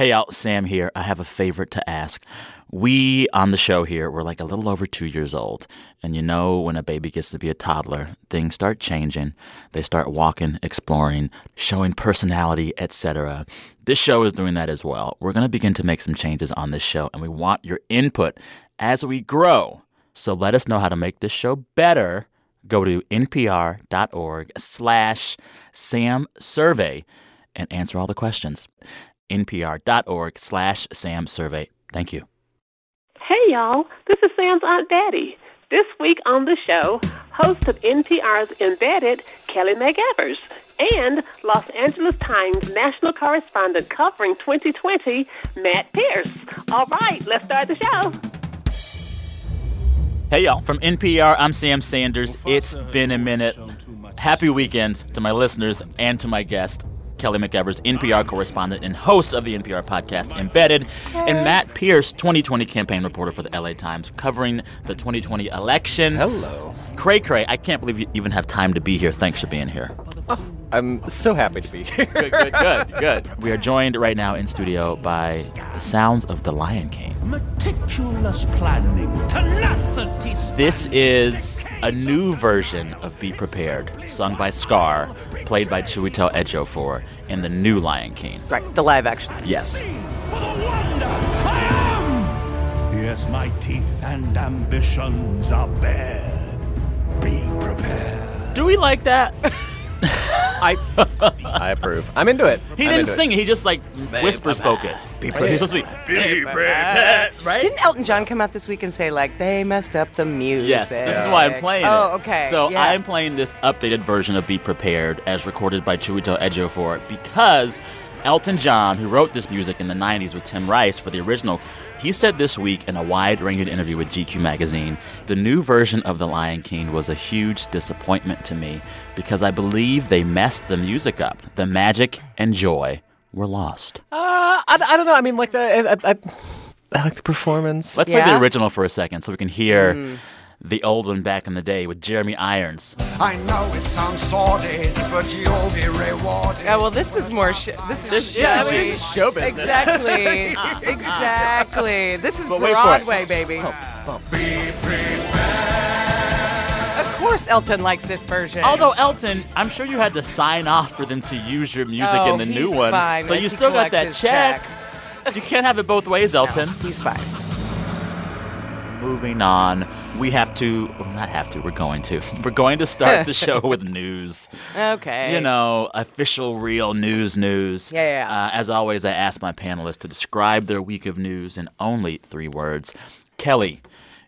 Hey, y'all, Sam here. I have a favor to ask. We on the show here, we're like a little over two years old. And you know, when a baby gets to be a toddler, things start changing. They start walking, exploring, showing personality, etc. This show is doing that as well. We're going to begin to make some changes on this show, and we want your input as we grow. So let us know how to make this show better. Go to npr.org slash Sam Survey and answer all the questions npr.org slash Sam Survey. Thank you. Hey, y'all. This is Sam's Aunt Betty. This week on the show, host of NPR's Embedded, Kelly McEvers, and Los Angeles Times national correspondent covering 2020, Matt Pearce. All right, let's start the show. Hey, y'all. From NPR, I'm Sam Sanders. It's been a minute. Happy weekend to my listeners and to my guest. Kelly McEvers, NPR correspondent and host of the NPR podcast Embedded, and Matt Pearce, 2020 campaign reporter for the LA Times, covering the 2020 election. Hello. Cray Cray, I can't believe you even have time to be here. Thanks for being here. I'm so happy to be here. Good, good, good, good. We are joined right now in studio by the sounds of The Lion King. Meticulous planning, tenacity. This is a new version of Be Prepared, sung by Scar, played by Chiwetel Ejiofor in the new Lion King. Right, the live action. Yes. For the wonder I am. Yes, my teeth and ambitions are bared. Be prepared. Do we like that? I I approve. I'm into it. He I'm didn't into sing it. He just like whisper spoke it. Be prepared. He's supposed to be be prepared, right? Didn't Elton John come out this week and say like they messed up the music? Yes, this is why I'm playing Oh, it. okay. So yeah. I'm playing this updated version of Be Prepared as recorded by Chiwetel Ejiofor because Elton John, who wrote this music in the 90s with Tim Rice for the original, he said this week in a wide-ranging interview with GQ magazine, the new version of The Lion King was a huge disappointment to me because I believe they messed the music up. The magic and joy were lost. Uh, I, I don't know. I mean, like the I, I, I like the performance. Let's play the original for a second so we can hear the old one back in the day with Jeremy Irons. I know it sounds sordid, but you'll be rewarded. Yeah, well, this is more. Sh- this is yeah, I mean, this is show business. Exactly. exactly. This is But wait for it. Broadway, baby. Be prepared. Of course, Elton likes this version. Although Elton, I'm sure you had to sign off for them to use your music Oh, in the new he's one. fine so as you still got that his check. You can't have it both ways, Elton. he's fine. Moving on, we have to, well, not have to, we're going to. We're going to start the show with news. Okay. You know, official, real news news. Yeah, yeah, yeah. Uh, as always, I ask my panelists to describe their week of news in only three words. Kelly,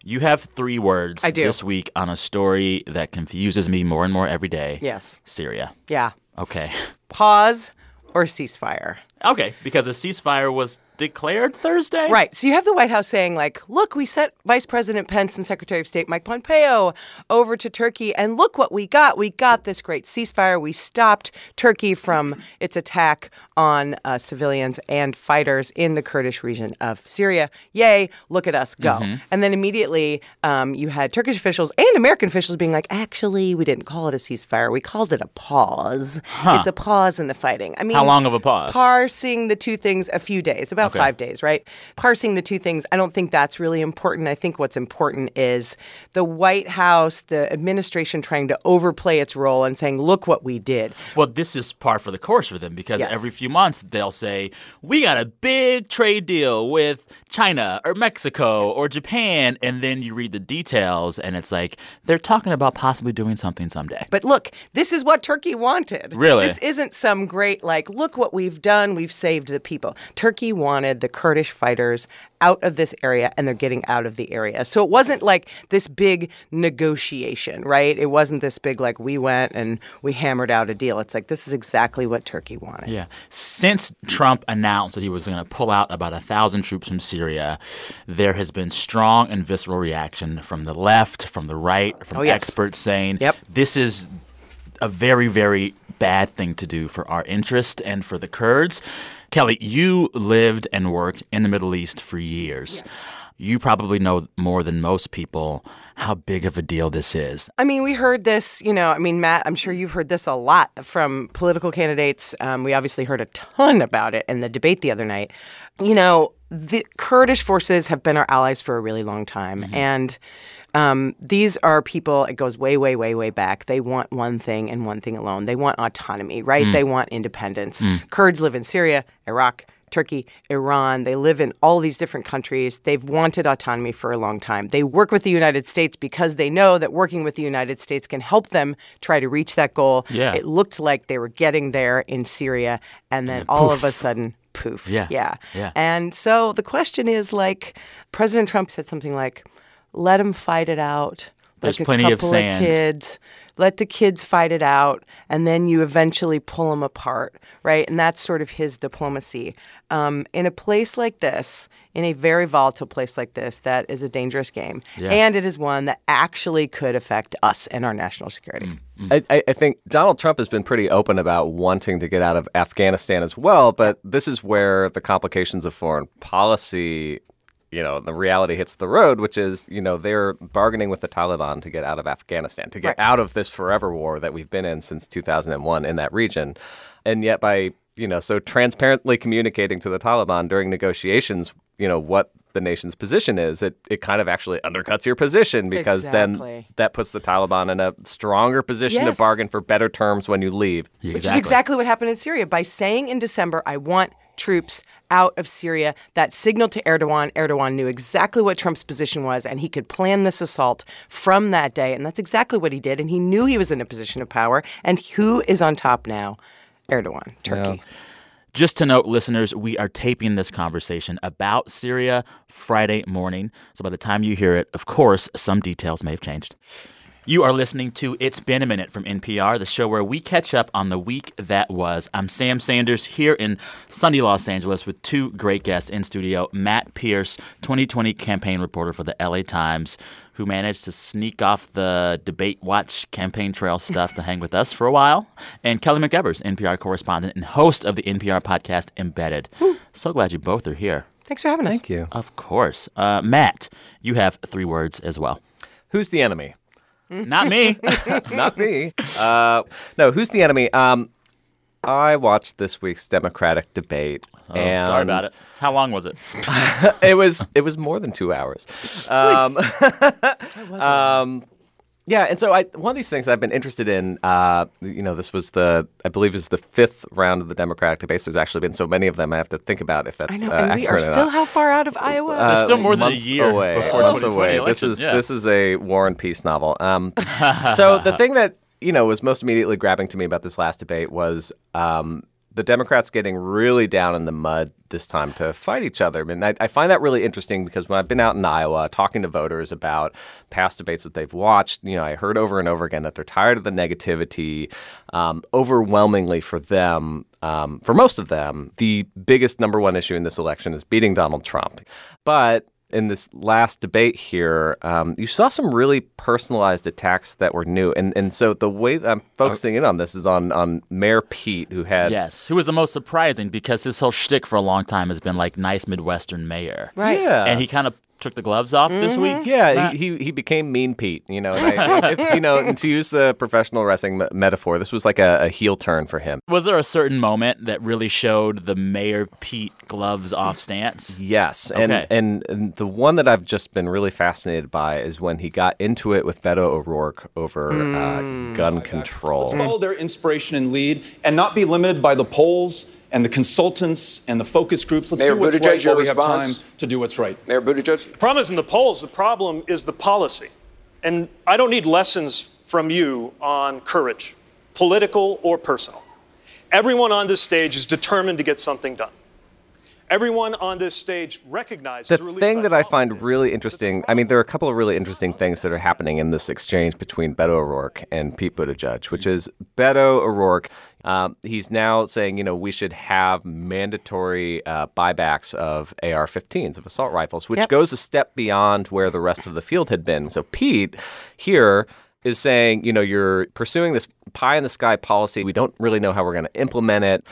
you have three words I do. this week on a story that confuses me more and more every day. Yes. Syria. Yeah. Okay. Pause or ceasefire. Okay, because a ceasefire was declared Thursday? Right. So you have the White House saying, like, look, we sent Vice President Pence and Secretary of State Mike Pompeo over to Turkey, and look what we got. We got this great ceasefire. We stopped Turkey from its attack on uh, civilians and fighters in the Kurdish region of Syria. Yay, look at us go. And then immediately um, you had Turkish officials and American officials being like, actually, we didn't call it a ceasefire. We called it a pause. It's a pause in the fighting. I mean, How long of a pause? Parsing the two things a few days, about Okay. five days, right? Parsing the two things, I don't think that's really important. I think what's important is the White House, the administration trying to overplay its role and saying, look what we did. Well, this is par for the course for them because Yes. every few months they'll say, We got a big trade deal with China or Mexico or Japan. And then you read the details and it's like, they're talking about possibly doing something someday. But look, this is what Turkey wanted. Really? This isn't some great, like, look what we've done. We've saved the people. Turkey wanted the Kurdish fighters out of this area, and they're getting out of the area. So it wasn't like this big negotiation, right? It wasn't this big, like, we went and we hammered out a deal. It's like, this is exactly what Turkey wanted. Yeah. Since Trump announced that he was going to pull out about a thousand troops from Syria, there has been strong and visceral reaction from the left, from the right, from Oh, yes. experts saying Yep. this is a very, very bad thing to do for our interest and for the Kurds. Kelly, you lived and worked in the Middle East for years. You probably know more than most people how big of a deal this is. I mean, we heard this, you know, I mean, Matt, I'm sure you've heard this a lot from political candidates. Um, we obviously heard a ton about it in the debate the other night. You know, the Kurdish forces have been our allies for a really long time. And um, these are people, it goes way, way, way, way back. They want one thing and one thing alone. They want autonomy, right? They want independence. Kurds live in Syria, Iraq, Turkey, Iran. They live in all these different countries. They've wanted autonomy for a long time. They work with the United States because they know that working with the United States can help them try to reach that goal. Yeah. It looked like they were getting there in Syria, and then all of a sudden, poof. Yeah. Yeah. Yeah. And so the question is like, President Trump said something like, let them fight it out. There's like a plenty of couple sand. kids. Let the kids fight it out, and then you eventually pull them apart, right? And that's sort of his diplomacy. Um, in a place like this, in a very volatile place like this, that is a dangerous game, Yeah. and it is one that actually could affect us and our national security. I, I, I think Donald Trump has been pretty open about wanting to get out of Afghanistan as well, but this is where the complications of foreign policy, you know, the reality hits the road, which is, you know, they're bargaining with the Taliban to get out of Afghanistan, to get Right. out of this forever war that we've been in since 2001 in that region. And yet by, you know, so transparently communicating to the Taliban during negotiations, you know, what the nation's position is, it, it kind of actually undercuts your position because then that puts the Taliban in a stronger position Yes. to bargain for better terms when you leave. Which is exactly what happened in Syria. By saying in December, I want troops out of Syria, that signaled to Erdogan. Erdogan knew exactly what Trump's position was, and he could plan this assault from that day. And that's exactly what he did. And he knew he was in a position of power. And who is on top now? Erdogan, Turkey. Just to note, listeners, we are taping this conversation about Syria Friday morning. So by the time you hear it, of course, some details may have changed. You are listening to It's Been a Minute from NPR, the show where we catch up on the week that was. I'm Sam Sanders here in sunny Los Angeles with two great guests in studio Matt Pearce, 2020 campaign reporter for the LA Times, who managed to sneak off the debate watch campaign trail stuff to hang with us for a while, and Kelly McEvers, NPR correspondent and host of the NPR podcast Embedded. So glad you both are here. Thanks for having us. Thank you. Of course. Uh, Matt, you have three words as well. Who's the enemy? Not me. Not me. Uh, no, who's the enemy? Um, I watched this week's Democratic debate. Oh, and sorry about it. How long was it? it was it was more than two hours. Um, um, yeah, and so I one of these things I've been interested in. Uh, you know, this was the I believe is the fifth round of the Democratic debates. There's actually been so many of them. I have to think about if that's I know. uh, and we are still how far out of Iowa? Uh, still more than a year away, before months 2020 away. election, This is yeah. this is a War and Peace novel. Um, so the thing that you know was most immediately grabbing to me about this last debate was um, the Democrats getting really down in the mud this time to fight each other. I mean, I, I find that really interesting because when I've been out in Iowa talking to voters about past debates that they've watched, you know, I heard over and over again that they're tired of the negativity. Um, overwhelmingly for them, um, for most of them, the biggest number one issue in this election is beating Donald Trump. But in this last debate here, um, you saw some really personalized attacks that were new, and and so the way that I'm focusing in on this is on on Mayor Pete, who had yes. Who was the most surprising because his whole shtick for a long time has been like nice Midwestern mayor. right. yeah, And he kind of took the gloves off this week. Yeah, he, he he became Mean Pete. You know, and I, if- you know, and to use the professional wrestling me- metaphor, this was like a, a heel turn for him. Was there a certain moment that really showed the Mayor Pete gloves off stance? Yes, and, Okay. and and the one that I've just been really fascinated by is when he got into it with Beto O'Rourke over uh, gun control. follow their inspiration and lead and not be limited by the polls and the consultants and the focus groups. Let's Mayor do what's Buttigieg, right while we have response? time to do what's right. Mayor Buttigieg? The problem isn't the polls. The problem is the policy. And I don't need lessons from you on courage, political or personal. Everyone on this stage is determined to get something done. Everyone on this stage recognizes, The or thing that I find really interesting, I mean, there are a couple of really interesting things that are happening in this exchange between Beto O'Rourke and Pete Buttigieg, which mm-hmm. is Beto O'Rourke. Um, he's now saying, you know, we should have mandatory uh, buybacks of AR-15s, of assault rifles, which Yep. goes a step beyond where the rest of the field had been. So Pete here is saying, you know, you're pursuing this pie in the sky policy. We don't really know how we're going to implement it.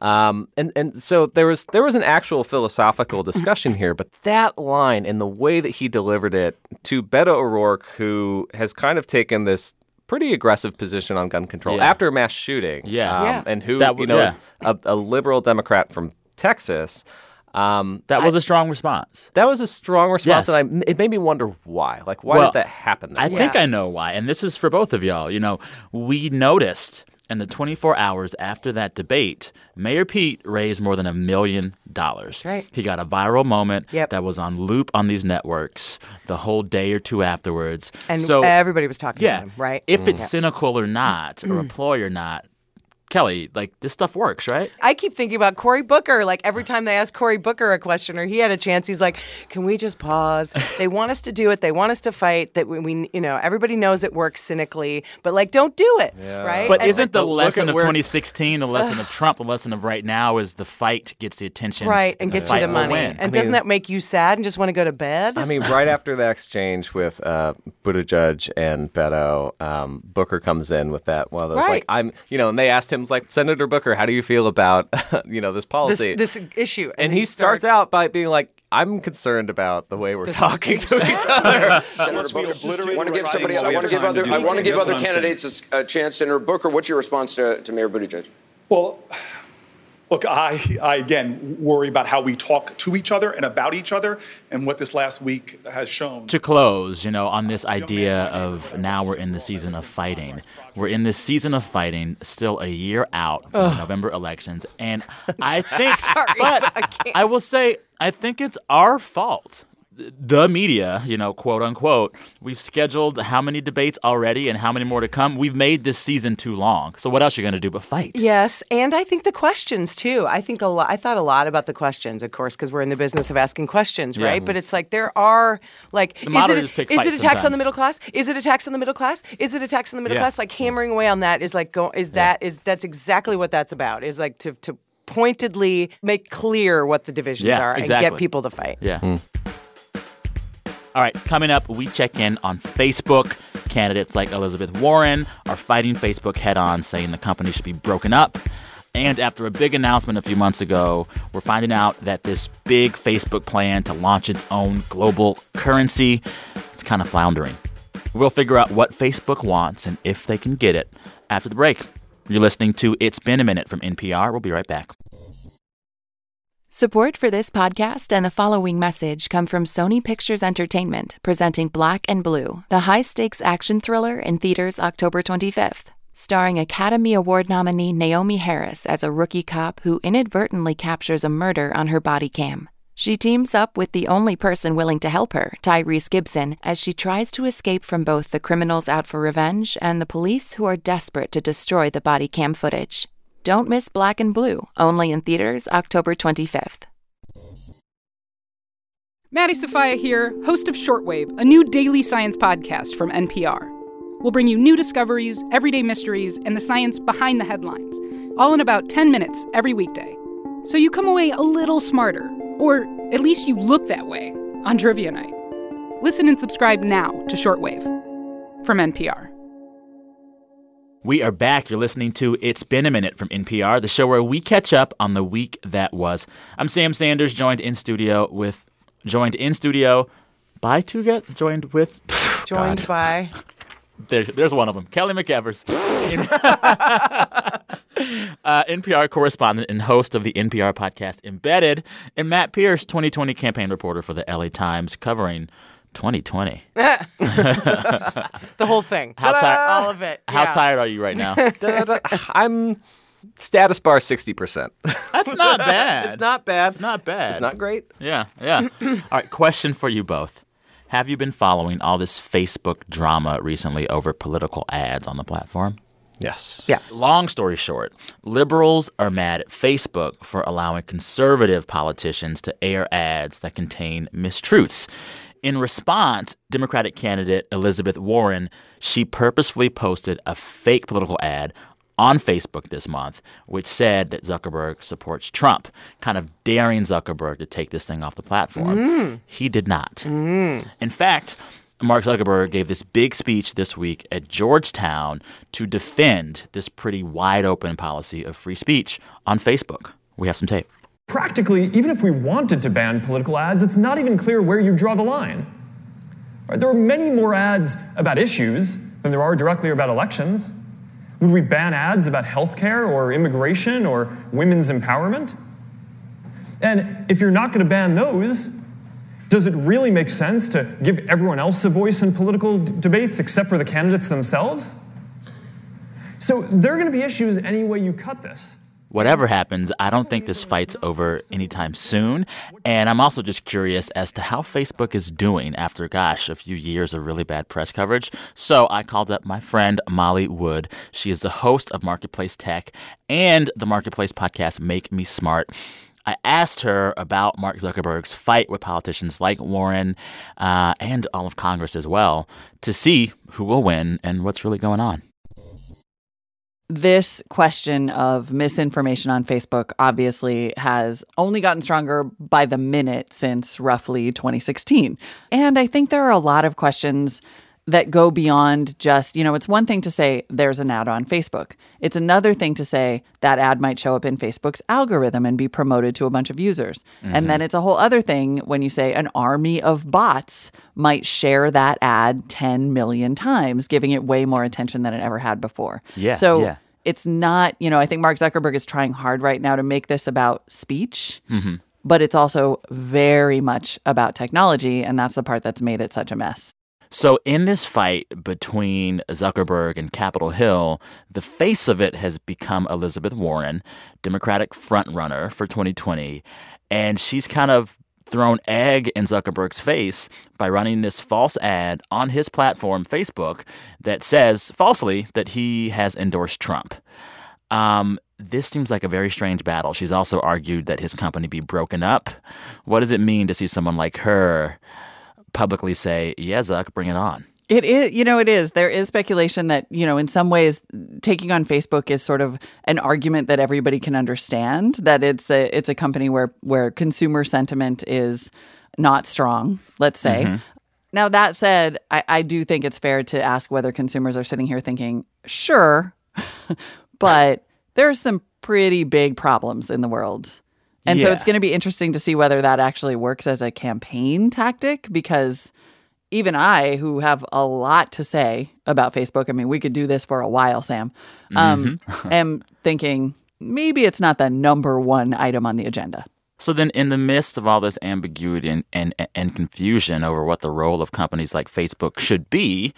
Um, and and so there was there was an actual philosophical discussion here, but that line and the way that he delivered it to Beto O'Rourke, who has kind of taken this pretty aggressive position on gun control Yeah. after a mass shooting, Yeah. um, Yeah. and who That w- you know yeah. is a, a liberal Democrat from Texas. Um, That was a strong response. that was a strong response, Yes. and I, it made me wonder why. Like, why Well, did that happen? I way? think I know why. And this is for both of y'all. You know, we noticed in the 24 hours after that debate, Mayor Pete raised more than a million dollars. Right. He got a viral moment Yep. that was on loop on these networks the whole day or two afterwards. And so, everybody was talking yeah, about him, right? If it's mm. cynical or not, or mm. a ploy or not, Kelly, like this stuff works, right? I keep thinking about Cory Booker. Like every time they ask Cory Booker a question or he had a chance, he's like, "Can we just pause? They want us to do it. They want us to fight. That we, we you know, everybody knows it works cynically, but like, don't do it, right?" But And- isn't the But lesson of 2016 the lesson of Trump? The lesson of right now is the fight gets the attention, right and the gets you the will money? win. And doesn't that make you sad and just want to go to bed? I mean, right after the exchange with uh, Buttigieg and Beto, um, Booker comes in with that one of those Right. like I'm, you know, and they asked him like Senator Booker, how do you feel about you know this this policy? this issue, and he starts out by being like, I'm concerned about the way we're This- talking to each other. Senator Booker, I want to give somebody. while I want to give other. I want to give other what I'm candidates a s- a chance. Senator Booker, what's your response to, to Mayor Buttigieg? Well, look, I, I again worry about how we talk to each other and about each other, and what this last week has shown. to close, you know, on this idea of now we're in the season of fighting. We're in this season of fighting, still a year out from the November elections, and I think, Sorry, but but I can't. I will say, I think it's our fault. The media, you know, quote unquote, we've scheduled how many debates already and how many more to come. We've made this season too long. So what else are you going to do but fight? Yes, and I think the questions too. I think a lot. I thought a lot about the questions, of course, because we're in the business of asking questions, Yeah. right? But it's like there are like, is moderators it, pick is it a tax on the middle class? Is it a tax on the middle class? Is it a tax on the middle Yeah. class? Like hammering away on that is like go. Is that is that's exactly what that's about? Is like to to pointedly make clear what the divisions Yeah, are and get people to fight. Yeah. Hmm. All right, coming up, we check in on Facebook. Candidates like Elizabeth Warren are fighting Facebook head on, saying the company should be broken up. And after a big announcement a few months ago, we're finding out that this big Facebook plan to launch its own global currency, it's kind of floundering. We'll figure out what Facebook wants and if they can get it after the break. You're listening to It's Been a Minute from NPR. We'll be right back. Support for this podcast and the following message come from Sony Pictures Entertainment, presenting Black and Blue, the high stakes action thriller in theaters October 25th. Starring Academy Award nominee Naomie Harris as a rookie cop who inadvertently captures a murder on her body cam. She teams up with the only person willing to help her, Tyrese Gibson, as she tries to escape from both the criminals out for revenge and the police who are desperate to destroy the body cam footage. Don't miss Black and Blue, only in theaters October 25th. Maddie Sofia here, host of Shortwave, a new daily science podcast from NPR. We'll bring you new discoveries, everyday mysteries, and the science behind the headlines, all in about 10 minutes every weekday. So you come away a little smarter, or at least you look that way, on Trivia Night. Listen and subscribe now to Shortwave from NPR. We are back. You're listening to It's Been a Minute from NPR, the show where we catch up on the week that was. I'm Sam Sanders, joined in studio with, joined in studio by two guests, joined with, Joined by there, there's one of them, Kelly McEvers, uh, NPR correspondent and host of the NPR podcast Embedded, and Matt Pearce, 2020 campaign reporter for the LA Times, covering 2020. the whole thing. How Ta-da! tired? All of it. How yeah. tired are you right now? I'm status bar 60%. That's not bad. it's not bad. It's not bad. It's not great. Yeah, yeah. All right, question for you both. Have you been following all this Facebook drama recently over political ads on the platform? Yes. Yeah. Long story short, liberals are mad at Facebook for allowing conservative politicians to air ads that contain mistruths. In response, Democratic candidate Elizabeth Warren, she purposefully posted a fake political ad on Facebook this month, which said that Zuckerberg supports Trump, kind of daring Zuckerberg to take this thing off the platform. Mm. He did not. Mm. In fact, Mark Zuckerberg gave this big speech this week at Georgetown to defend this pretty wide open policy of free speech on Facebook. We have some tape. Practically, even if we wanted to ban political ads, it's not even clear where you draw the line. Right, there are many more ads about issues than there are directly about elections. Would we ban ads about healthcare or immigration or women's empowerment? And if you're not going to ban those, does it really make sense to give everyone else a voice in political d- debates except for the candidates themselves? So there are going to be issues any way you cut this. Whatever happens, I don't think this fight's over anytime soon. And I'm also just curious as to how Facebook is doing after, gosh, a few years of really bad press coverage. So I called up my friend Molly Wood. She is the host of Marketplace Tech and the Marketplace podcast, Make Me Smart. I asked her about Mark Zuckerberg's fight with politicians like Warren uh, and all of Congress as well to see who will win and what's really going on. This question of misinformation on Facebook obviously has only gotten stronger by the minute since roughly 2016. And I think there are a lot of questions that go beyond just, you know, it's one thing to say there's an ad on Facebook. It's another thing to say that ad might show up in Facebook's algorithm and be promoted to a bunch of users. Mhm. And then it's a whole other thing when you say an army of bots might share that ad 10 million times, giving it way more attention than it ever had before. Yeah, So yeah. it's not, you know, I think Mark Zuckerberg is trying hard right now to make this about speech. Mm-hmm. But it's also very much about technology, and that's the part that's made it such a mess. So, in this fight between Zuckerberg and Capitol Hill, the face of it has become Elizabeth Warren, Democratic frontrunner for 2020. And she's kind of thrown egg in Zuckerberg's face by running this false ad on his platform, Facebook, that says falsely that he has endorsed Trump. Um, this seems like a very strange battle. She's also argued that his company be broken up. What does it mean to see someone like her publicly say, Yeah, Zuck, bring it on? It is, you know, it is. There is speculation that, you know, in some ways, taking on Facebook is sort of an argument that everybody can understand. That it's a it's a company where where consumer sentiment is not strong. Let's say. Mhm. Now that said, I, I do think it's fair to ask whether consumers are sitting here thinking, sure, but there are some pretty big problems in the world. And so it's going to be interesting to see whether that actually works as a campaign tactic because even I, who have a lot to say about Facebook, I mean, we could do this for a while, Sam, um, am thinking maybe it's not the number one item on the agenda. So then, in the midst of all this ambiguity and, and, and confusion over what the role of companies like Facebook should be,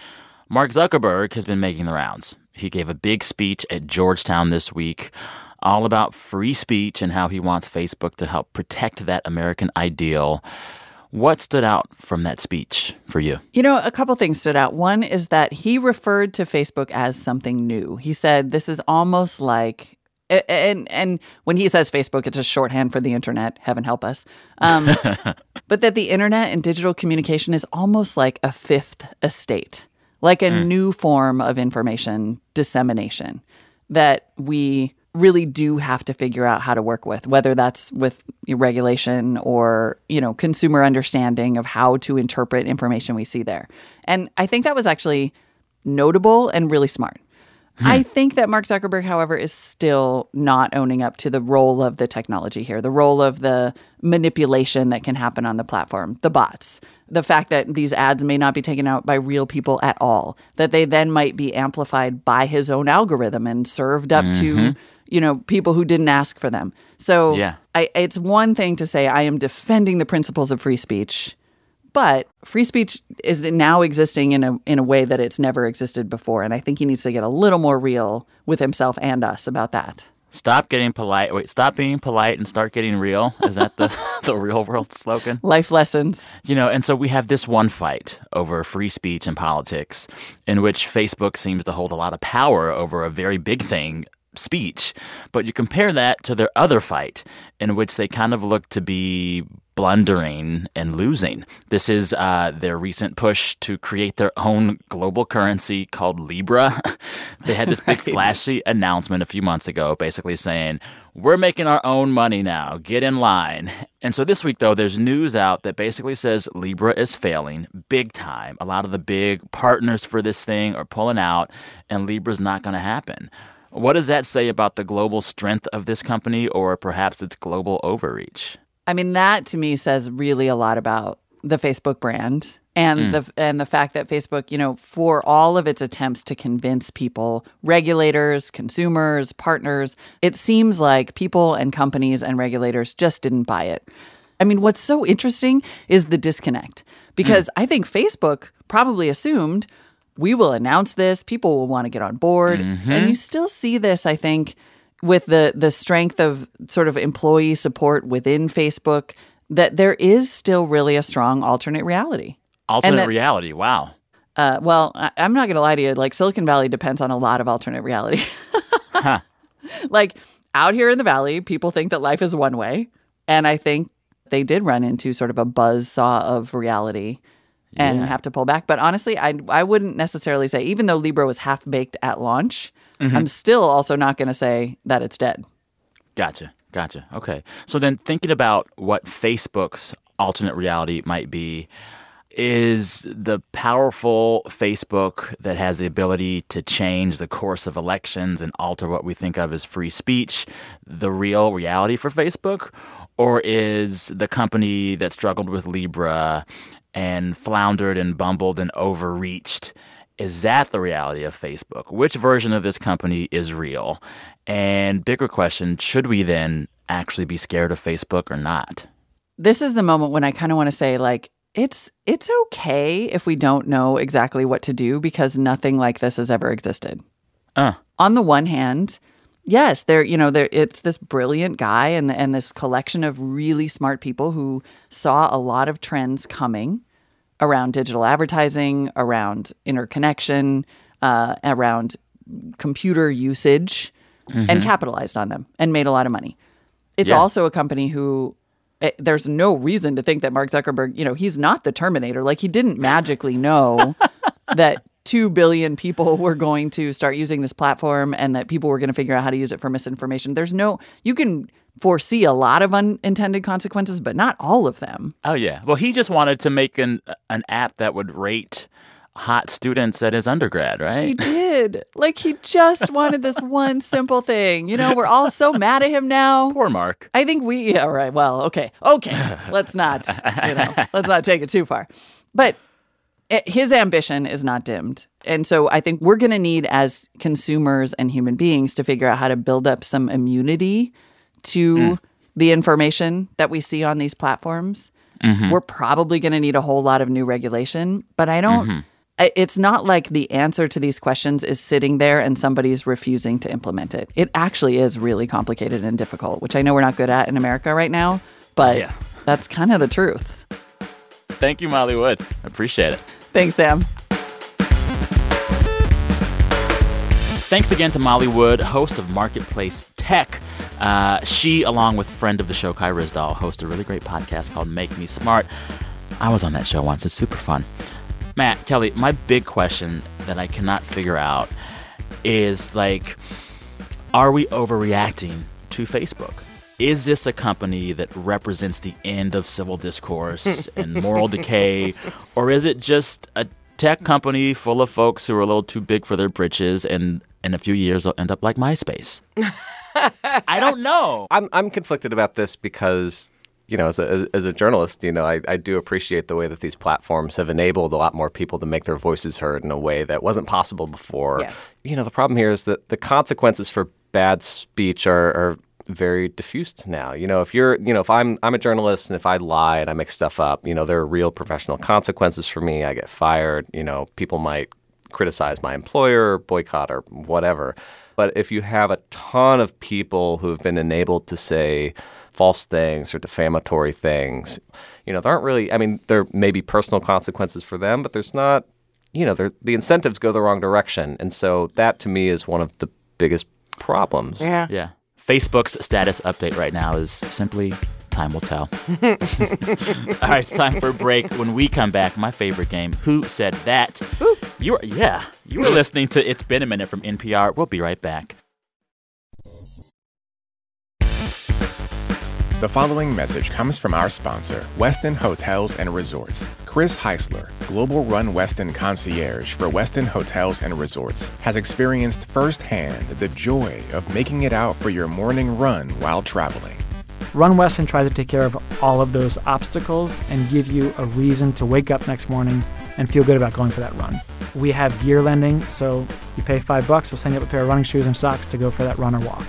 Mark Zuckerberg has been making the rounds. He gave a big speech at Georgetown this week, all about free speech and how he wants Facebook to help protect that American ideal. What stood out from that speech for you? You know, a couple things stood out. One is that he referred to Facebook as something new. He said this is almost like and and when he says Facebook, it's a shorthand for the internet. Heaven help us. Um, but that the internet and digital communication is almost like a fifth estate, like a Mm. new form of information dissemination that we really do have to figure out how to work with whether that's with regulation or you know consumer understanding of how to interpret information we see there. And i think that was actually notable and really smart. I think that Mark Zuckerberg, however, is still not owning up to the role of the technology here, the role of the manipulation that can happen on the platform, the bots, the fact that these ads may not be taken out by real people at all, that they then might be amplified by his own algorithm and served up to, Mhm. You know, people who didn't ask for them. So Yeah. I, it's one thing to say, I am defending the principles of free speech. But free speech is now existing in a in a way that it's never existed before, and I think he needs to get a little more real with himself and us about that. Stop getting polite. Wait, stop being polite and start getting real. Is that the, the real world slogan? Life lessons. You know, and so we have this one fight over free speech and politics in which Facebook seems to hold a lot of power over a very big thing, speech. But you compare that to their other fight in which they kind of look to be blundering and losing. This is uh, their recent push to create their own global currency called Libra. they had this big flashy announcement a few months ago, basically saying, We're making our own money now. Get in line. And so this week, though, there's news out that basically says Libra is failing big time. A lot of the big partners for this thing are pulling out, and Libra's not going to happen. What does that say about the global strength of this company or perhaps its global overreach? I mean, that to me says really a lot about the Facebook brand and Mm. the and the fact that Facebook, you know, for all of its attempts to convince people, regulators, consumers, partners, it seems like people and companies and regulators just didn't buy it. I mean, what's so interesting is the disconnect because I think Facebook probably assumed we will announce this, people will want to get on board, Mhm. and you still see this, I think, with the the strength of sort of employee support within Facebook that there is still really a strong alternate reality. Alternate that- reality. Wow. Uh, well, I, I'm not going to lie to you. Like Silicon Valley depends on a lot of alternate reality. Huh. like out here in the valley, people think that life is one way, and I think they did run into sort of a buzz saw of reality and Yeah. have to pull back. But honestly, I I wouldn't necessarily say even though Libra was half baked at launch, Mhm. I'm still also not going to say that it's dead. Gotcha. Gotcha. Okay. So then thinking about what Facebook's alternate reality might be is the powerful Facebook that has the ability to change the course of elections and alter what we think of as free speech the real reality for Facebook? Or is the company that struggled with Libra and floundered and bumbled and overreached is that the reality of Facebook? Which version of this company is real? And bigger question, should we then actually be scared of Facebook or not? This is the moment when I kind of want to say like it's it's okay if we don't know exactly what to do because nothing like this has ever existed. Uh. On the one hand, yes, there you know there it's this brilliant guy and and this collection of really smart people who saw a lot of trends coming around digital advertising, around interconnection, uh, around computer usage, and Mhm. capitalized on them and made a lot of money. It's Yeah. also a company who eh, there's no reason to think that Mark Zuckerberg, you know, he's not the Terminator. Like he didn't magically know that 2 billion people were going to start using this platform and that people were going to figure out how to use it for misinformation. There's no you can foresee a lot of unintended consequences, but not all of them. Oh yeah. Well, he just wanted to make an an app that would rate hot students at his undergrad, right? He did. Like he just wanted this one simple thing. You know, we're all so mad at him now. Poor Mark. I think we yeah, right. Well, okay. Okay. Let's not, you know, let's not take it too far. But his ambition is not dimmed. And so I think we're going to need as consumers and human beings to figure out how to build up some immunity to Mm. the information that we see on these platforms. Mhm. We're probably going to need a whole lot of new regulation, but I don't Mhm. It's not like the answer to these questions is sitting there and somebody's refusing to implement it. It actually is really complicated and difficult, which I know we're not good at in America right now, but Yeah. that's kind of the truth. Thank you, Molly Wood. I appreciate it. Thanks, Sam. Thanks again to Molly Wood, host of Marketplace Tech. Uh, she, along with friend of the show, Kai Ryssdal, host a really great podcast called Make Me Smart. I was on that show once. It's super fun. Matt, Kelly, my big question that I cannot figure out is like, are we overreacting to Facebook? Is this a company that represents the end of civil discourse and moral decay? Or is it just a tech company full of folks who are a little too big for their britches and in a few years they'll end up like MySpace? I don't know. I'm I'm conflicted about this because you know, as a as a journalist, you know, I, I do appreciate the way that these platforms have enabled a lot more people to make their voices heard in a way that wasn't possible before. Yes. You know, the problem here is that the consequences for bad speech are, are very diffused now. You know, if you're, you know, if I'm I'm a journalist and if I lie and I make stuff up, you know, there are real professional consequences for me. I get fired. You know, people might criticize my employer, boycott, or whatever. But if you have a ton of people who have been enabled to say false things or defamatory things, you know, there aren't really, I mean, there may be personal consequences for them, but there's not, you know, there- the incentives go the wrong direction. And so that to me is one of the biggest problems. Yeah. Yeah. Facebook's status update right now is simply Time will tell. All right, it's time for a break. When we come back, my favorite game, Who Said That? You are, yeah, you were listening to It's Been a Minute from NPR. We'll be right back. The following message comes from our sponsor, Westin Hotels and Resorts. Chris Heisler, Global Run Westin concierge for Westin Hotels and Resorts, has experienced firsthand the joy of making it out for your morning run while traveling. Run Westin tries to take care of all of those obstacles and give you a reason to wake up next morning and feel good about going for that run. We have gear lending, so you pay five bucks, we'll send you up a pair of running shoes and socks to go for that run or walk.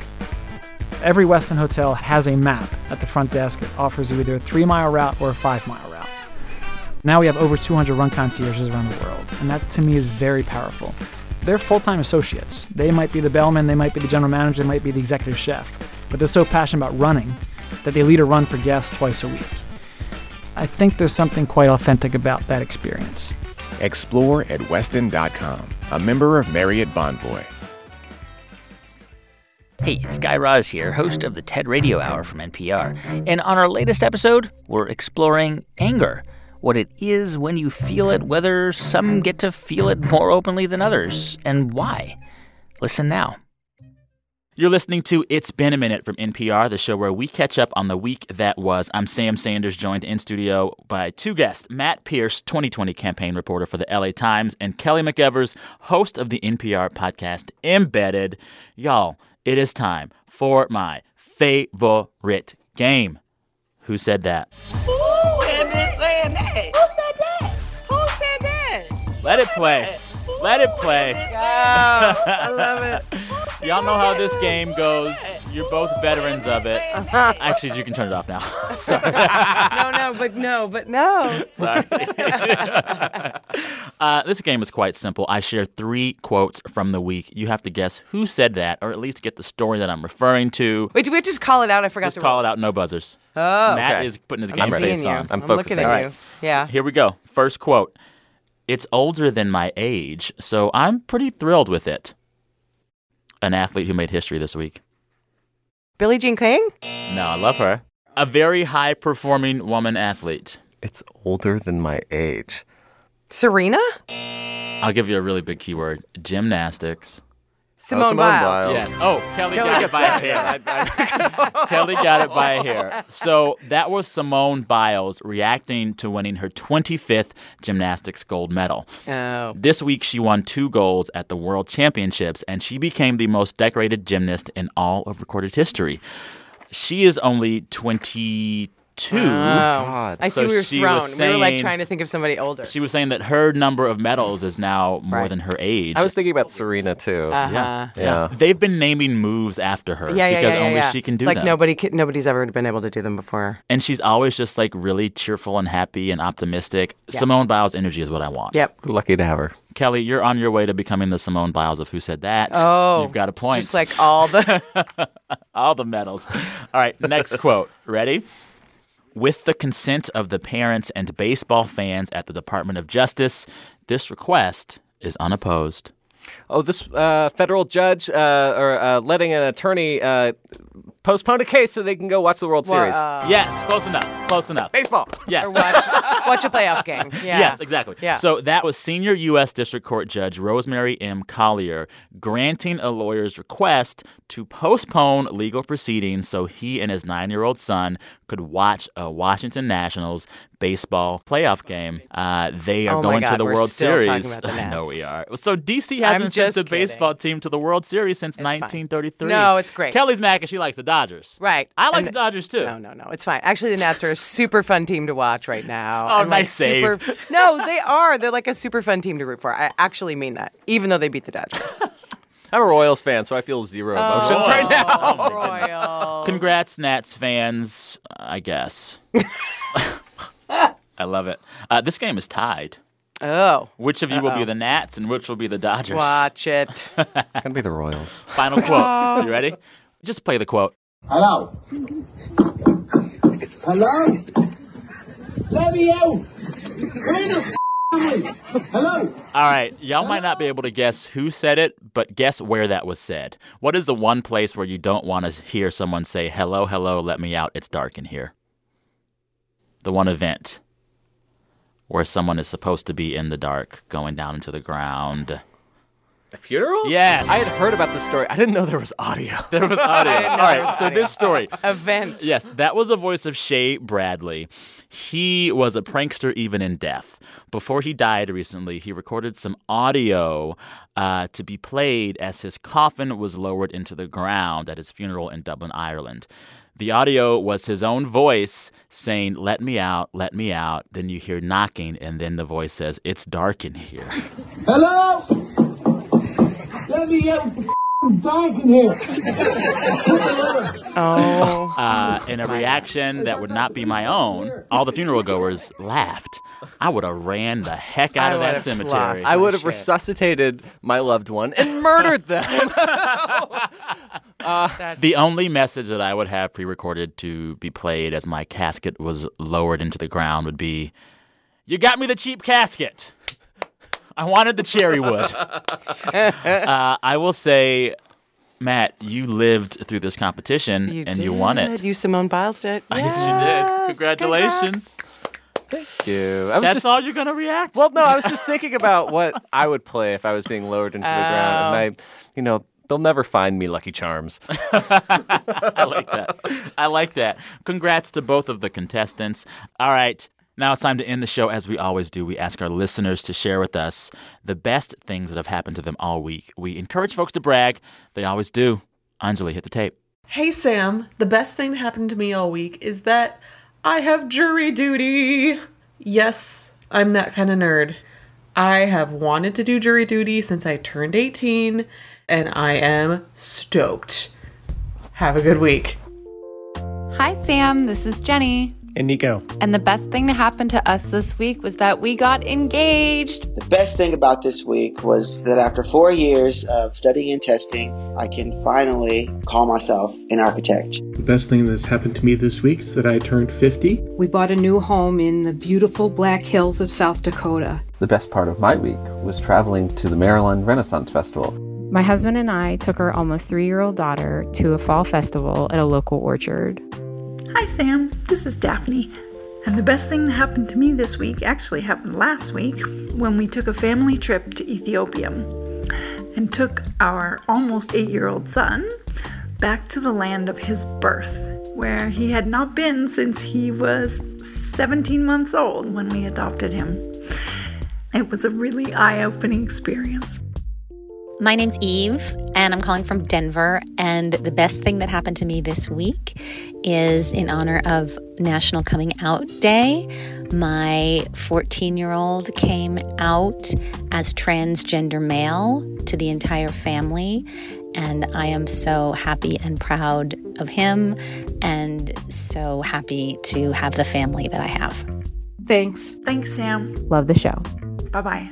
Every Westin hotel has a map at the front desk. It offers you either a three mile route or a five mile route. Now we have over 200 run concierges around the world, and that to me is very powerful. They're full time associates. They might be the bellman, they might be the general manager, they might be the executive chef, but they're so passionate about running that they lead a run for guests twice a week. I think there's something quite authentic about that experience. Explore at Westin.com, a member of Marriott Bonvoy. Hey, it's Guy Raz here, host of the TED Radio Hour from NPR. And on our latest episode, we're exploring anger what it is when you feel it, whether some get to feel it more openly than others, and why. Listen now. You're listening to It's Been a Minute from NPR, the show where we catch up on the week that was. I'm Sam Sanders, joined in studio by two guests Matt Pearce, 2020 campaign reporter for the LA Times, and Kelly McEvers, host of the NPR podcast Embedded. Y'all, it is time for my favorite game. Who said that? Who am I saying that? Who said that? Who said that? Let it play. Let it play. I love it. Y'all know how this game goes. You're both veterans of it. Actually, you can turn it off now. Sorry. no, no, but no, but no. Sorry. uh, this game is quite simple. I share three quotes from the week. You have to guess who said that, or at least get the story that I'm referring to. Wait, do we have to just call it out? I forgot Just to call it out. No buzzers. Oh. Matt Okay. is putting his I'm game face you. on. I'm I'm focusing. looking at All you. Yeah. Here we go. First quote. It's older than my age, so I'm pretty thrilled with it. An athlete who made history this week. Billie Jean King? No, I love her. A very high performing woman athlete. It's older than my age. Serena? I'll give you a really big keyword gymnastics. Simone, oh, Simone Biles. Biles. Yes. Oh, Kelly, Kelly got it by a got hair. Kelly got it by a hair. So that was Simone Biles reacting to winning her 25th gymnastics gold medal. Oh. This week, she won two golds at the World Championships, and she became the most decorated gymnast in all of recorded history. She is only 22. Oh. I see So we were thrown. was we were like trying to think of somebody older. She was saying that her number of medals is now more Right. than her age. I was thinking about Serena too. Uh-huh. Yeah. Yeah. They've been naming moves after her yeah, yeah, because yeah, yeah, only yeah. she can do like them. nobody, can, nobody's ever been able to do them before. and she's always just like really cheerful and happy and optimistic. Yeah. Simone Biles' energy is what I want. Yep. Lucky to have her. Kelly, you're on your way to becoming the Simone Biles of Who Said That. Oh, You've got a point. Just like all the. all the medals. All right, next quote. Ready? With the consent of the parents and baseball fans at the Department of Justice, this request is unopposed. Oh, this uh, federal judge uh, or uh, letting an attorney uh, postpone a case so they can go watch the World Series. yes, close enough. Close enough. Baseball. Yes. Or watch, watch a playoff game. Yeah. Yes, exactly. Yeah. So that was senior U.S. District Court Judge Rosemary M. Collyer granting a lawyer's request to postpone legal proceedings so he and his nine year old son could watch a Washington Nationals baseball playoff game. Uh, they are Oh my going to the we're World still Series. about the I know we are. So D.C. Hasn't sent a baseball team to the World Series since fine. 1933. No, it's great. Kelly's mad 'cause she likes the Dodgers. Right. I like And the Dodgers too. No, no, no. It's fine. Actually, the Nats are a super fun team to watch right now. Oh, And, like, nice save. super, No, they are. They're like a super fun team to root for. I actually mean that, even though they beat the Dodgers. I'm a Royals fan, so I feel zero emotions right now. Oh, my goodness. Congrats, Nats fans, I guess. I love it. Uh, this game is tied. Oh. Which of you will be the Nats and which will be the Dodgers? Watch it. Gonna be the Royals. Final quote. You ready? Just play the quote. Hello. Hello. Let me out. Where the f-? Hello. All right. Y'all might not be able to guess who said it, but guess where that was said. What is the one place where you don't want to hear someone say, hello, hello, let me out, it's dark in here? the one event where someone is supposed to be in the dark going down into the ground. A funeral? Yes. I had heard about this story. I didn't know there was audio. There was audio. All right, so this story. Event. Yes, that was the voice of Shay Bradley. He was a prankster even in death. Before he died recently, he recorded some audio uh, to be played as his coffin was lowered into the ground at his funeral in Dublin, Ireland. The audio was his own voice saying, Let me out, let me out. Then you hear knocking, and then the voice says, It's dark in here. Hello? Let me out. Dark in here. Oh. Uh, in a reaction that would not be my own, all the funeral goers laughed. I would have ran the heck out I of that cemetery. I would have resuscitated my loved one and murdered them. The only message that I would have pre recorded to be played as my casket was lowered into the ground would be You got me the cheap casket. I wanted the cherry wood. uh, I will say, Matt, you lived through this competition and you won it. You Simone Biles did. Yes, you did. Congratulations. Thank you. I was That's just, all you're going to react? well, no, I was just thinking about what I would play if I was being lowered into the ground. And I, you know, they'll never find me Lucky Charms. I like that. I like that. Congrats to both of the contestants. All right. Now it's time to end the show as we always do. We ask our listeners to share with us the best things that have happened to them all week. We encourage folks to brag. They always do. Anjali, hit the tape. Hey Sam, the best thing that happened to me all week is that I have jury duty. Yes, I'm that kind of nerd. I have wanted to do jury duty since I turned 18, and I am stoked. Have a good week. Hi, Sam. This is Jenny. And Nico. And the best thing to happen to us this week was that we got engaged. The best thing about this week was that after four years of studying and testing, I can finally call myself an architect. The best thing that's happened to me this week is that I turned 50. We bought a new home in the beautiful Black Hills of South Dakota. The best part of my week was traveling to the Maryland Renaissance Festival. My husband and I took our almost three year old daughter to a fall festival at a local orchard. Hi, Sam. This is Daphne. And the best thing that happened to me this week actually happened last week when we took a family trip to Ethiopia and took our almost eight year old son back to the land of his birth, where he had not been since he was 17 months old when we adopted him. It was a really eye opening experience. My name's Eve, and I'm calling from Denver. And the best thing that happened to me this week is in honor of National Coming Out Day. My 14 year old came out as transgender male to the entire family. And I am so happy and proud of him, and so happy to have the family that I have. Thanks. Thanks, Sam. Love the show. Bye bye.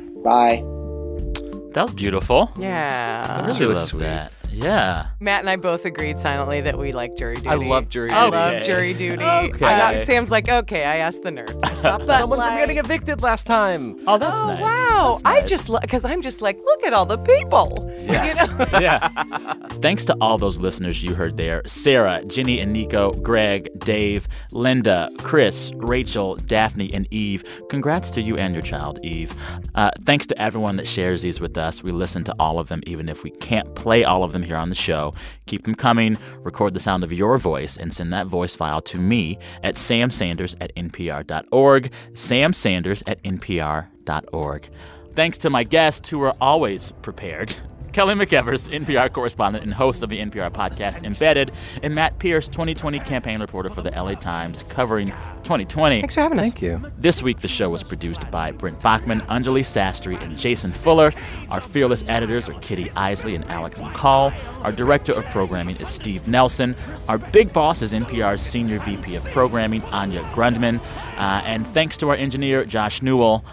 Bye. That was beautiful. Yeah. I really really love sweet. that. Yeah. Matt and I both agreed silently that we like jury duty. I love jury duty. I love Okay. jury duty. Okay. I got, Sam's like, okay, I asked the nerds. Stop But someone from like- getting evicted last time. Oh, that's oh, nice. wow. I just, because I'm just like, look at all the people. Yeah. You know? yeah. Thanks to all those listeners you heard there Sarah, Jenny and Nico, Greg, Dave, Linda, Chris, Rachel, Daphne, and Eve. Congrats to you and your child, Eve. Uh, thanks to everyone that shares these with us. We listen to all of them, even if we can't play all of them here on the show. Keep them coming. Record the sound of your voice and send that voice file to me at samsanders at npr.org. Sam Sanders at npr.org. Thanks to my guests who are always prepared. Kelly McEvers, NPR correspondent and host of the NPR podcast Embedded, and Matt Pearce, 2020 campaign reporter for the LA Times, covering 2020. Thanks for having us. Thank you. This week, the show was produced by Brent Baughman, Anjali Sastry, and Jason Fuller. Our fearless editors are Kitty Eisele and Alex McCall. Our director of programming is Steve Nelson. Our big boss is NPR's senior VP of programming, Anya Grundmann. Uh, and thanks to our engineer, Josh Newell.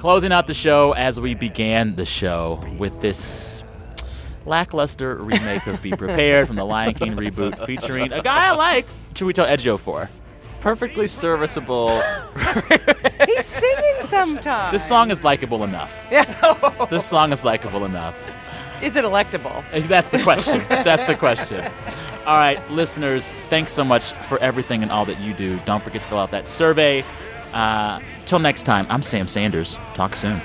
Closing out the show as we began the show with this lackluster remake of Be Prepared from the Lion King reboot featuring a guy I like, Chiwetel Ejiofor. Perfectly serviceable. He's singing sometimes. This song is likable enough. Yeah. This song is likable enough. Is it electable? That's the question. That's the question. All right, listeners, thanks so much for everything and all that you do. Don't forget to fill out that survey. Uh, till next time, I'm Sam Sanders. Talk soon.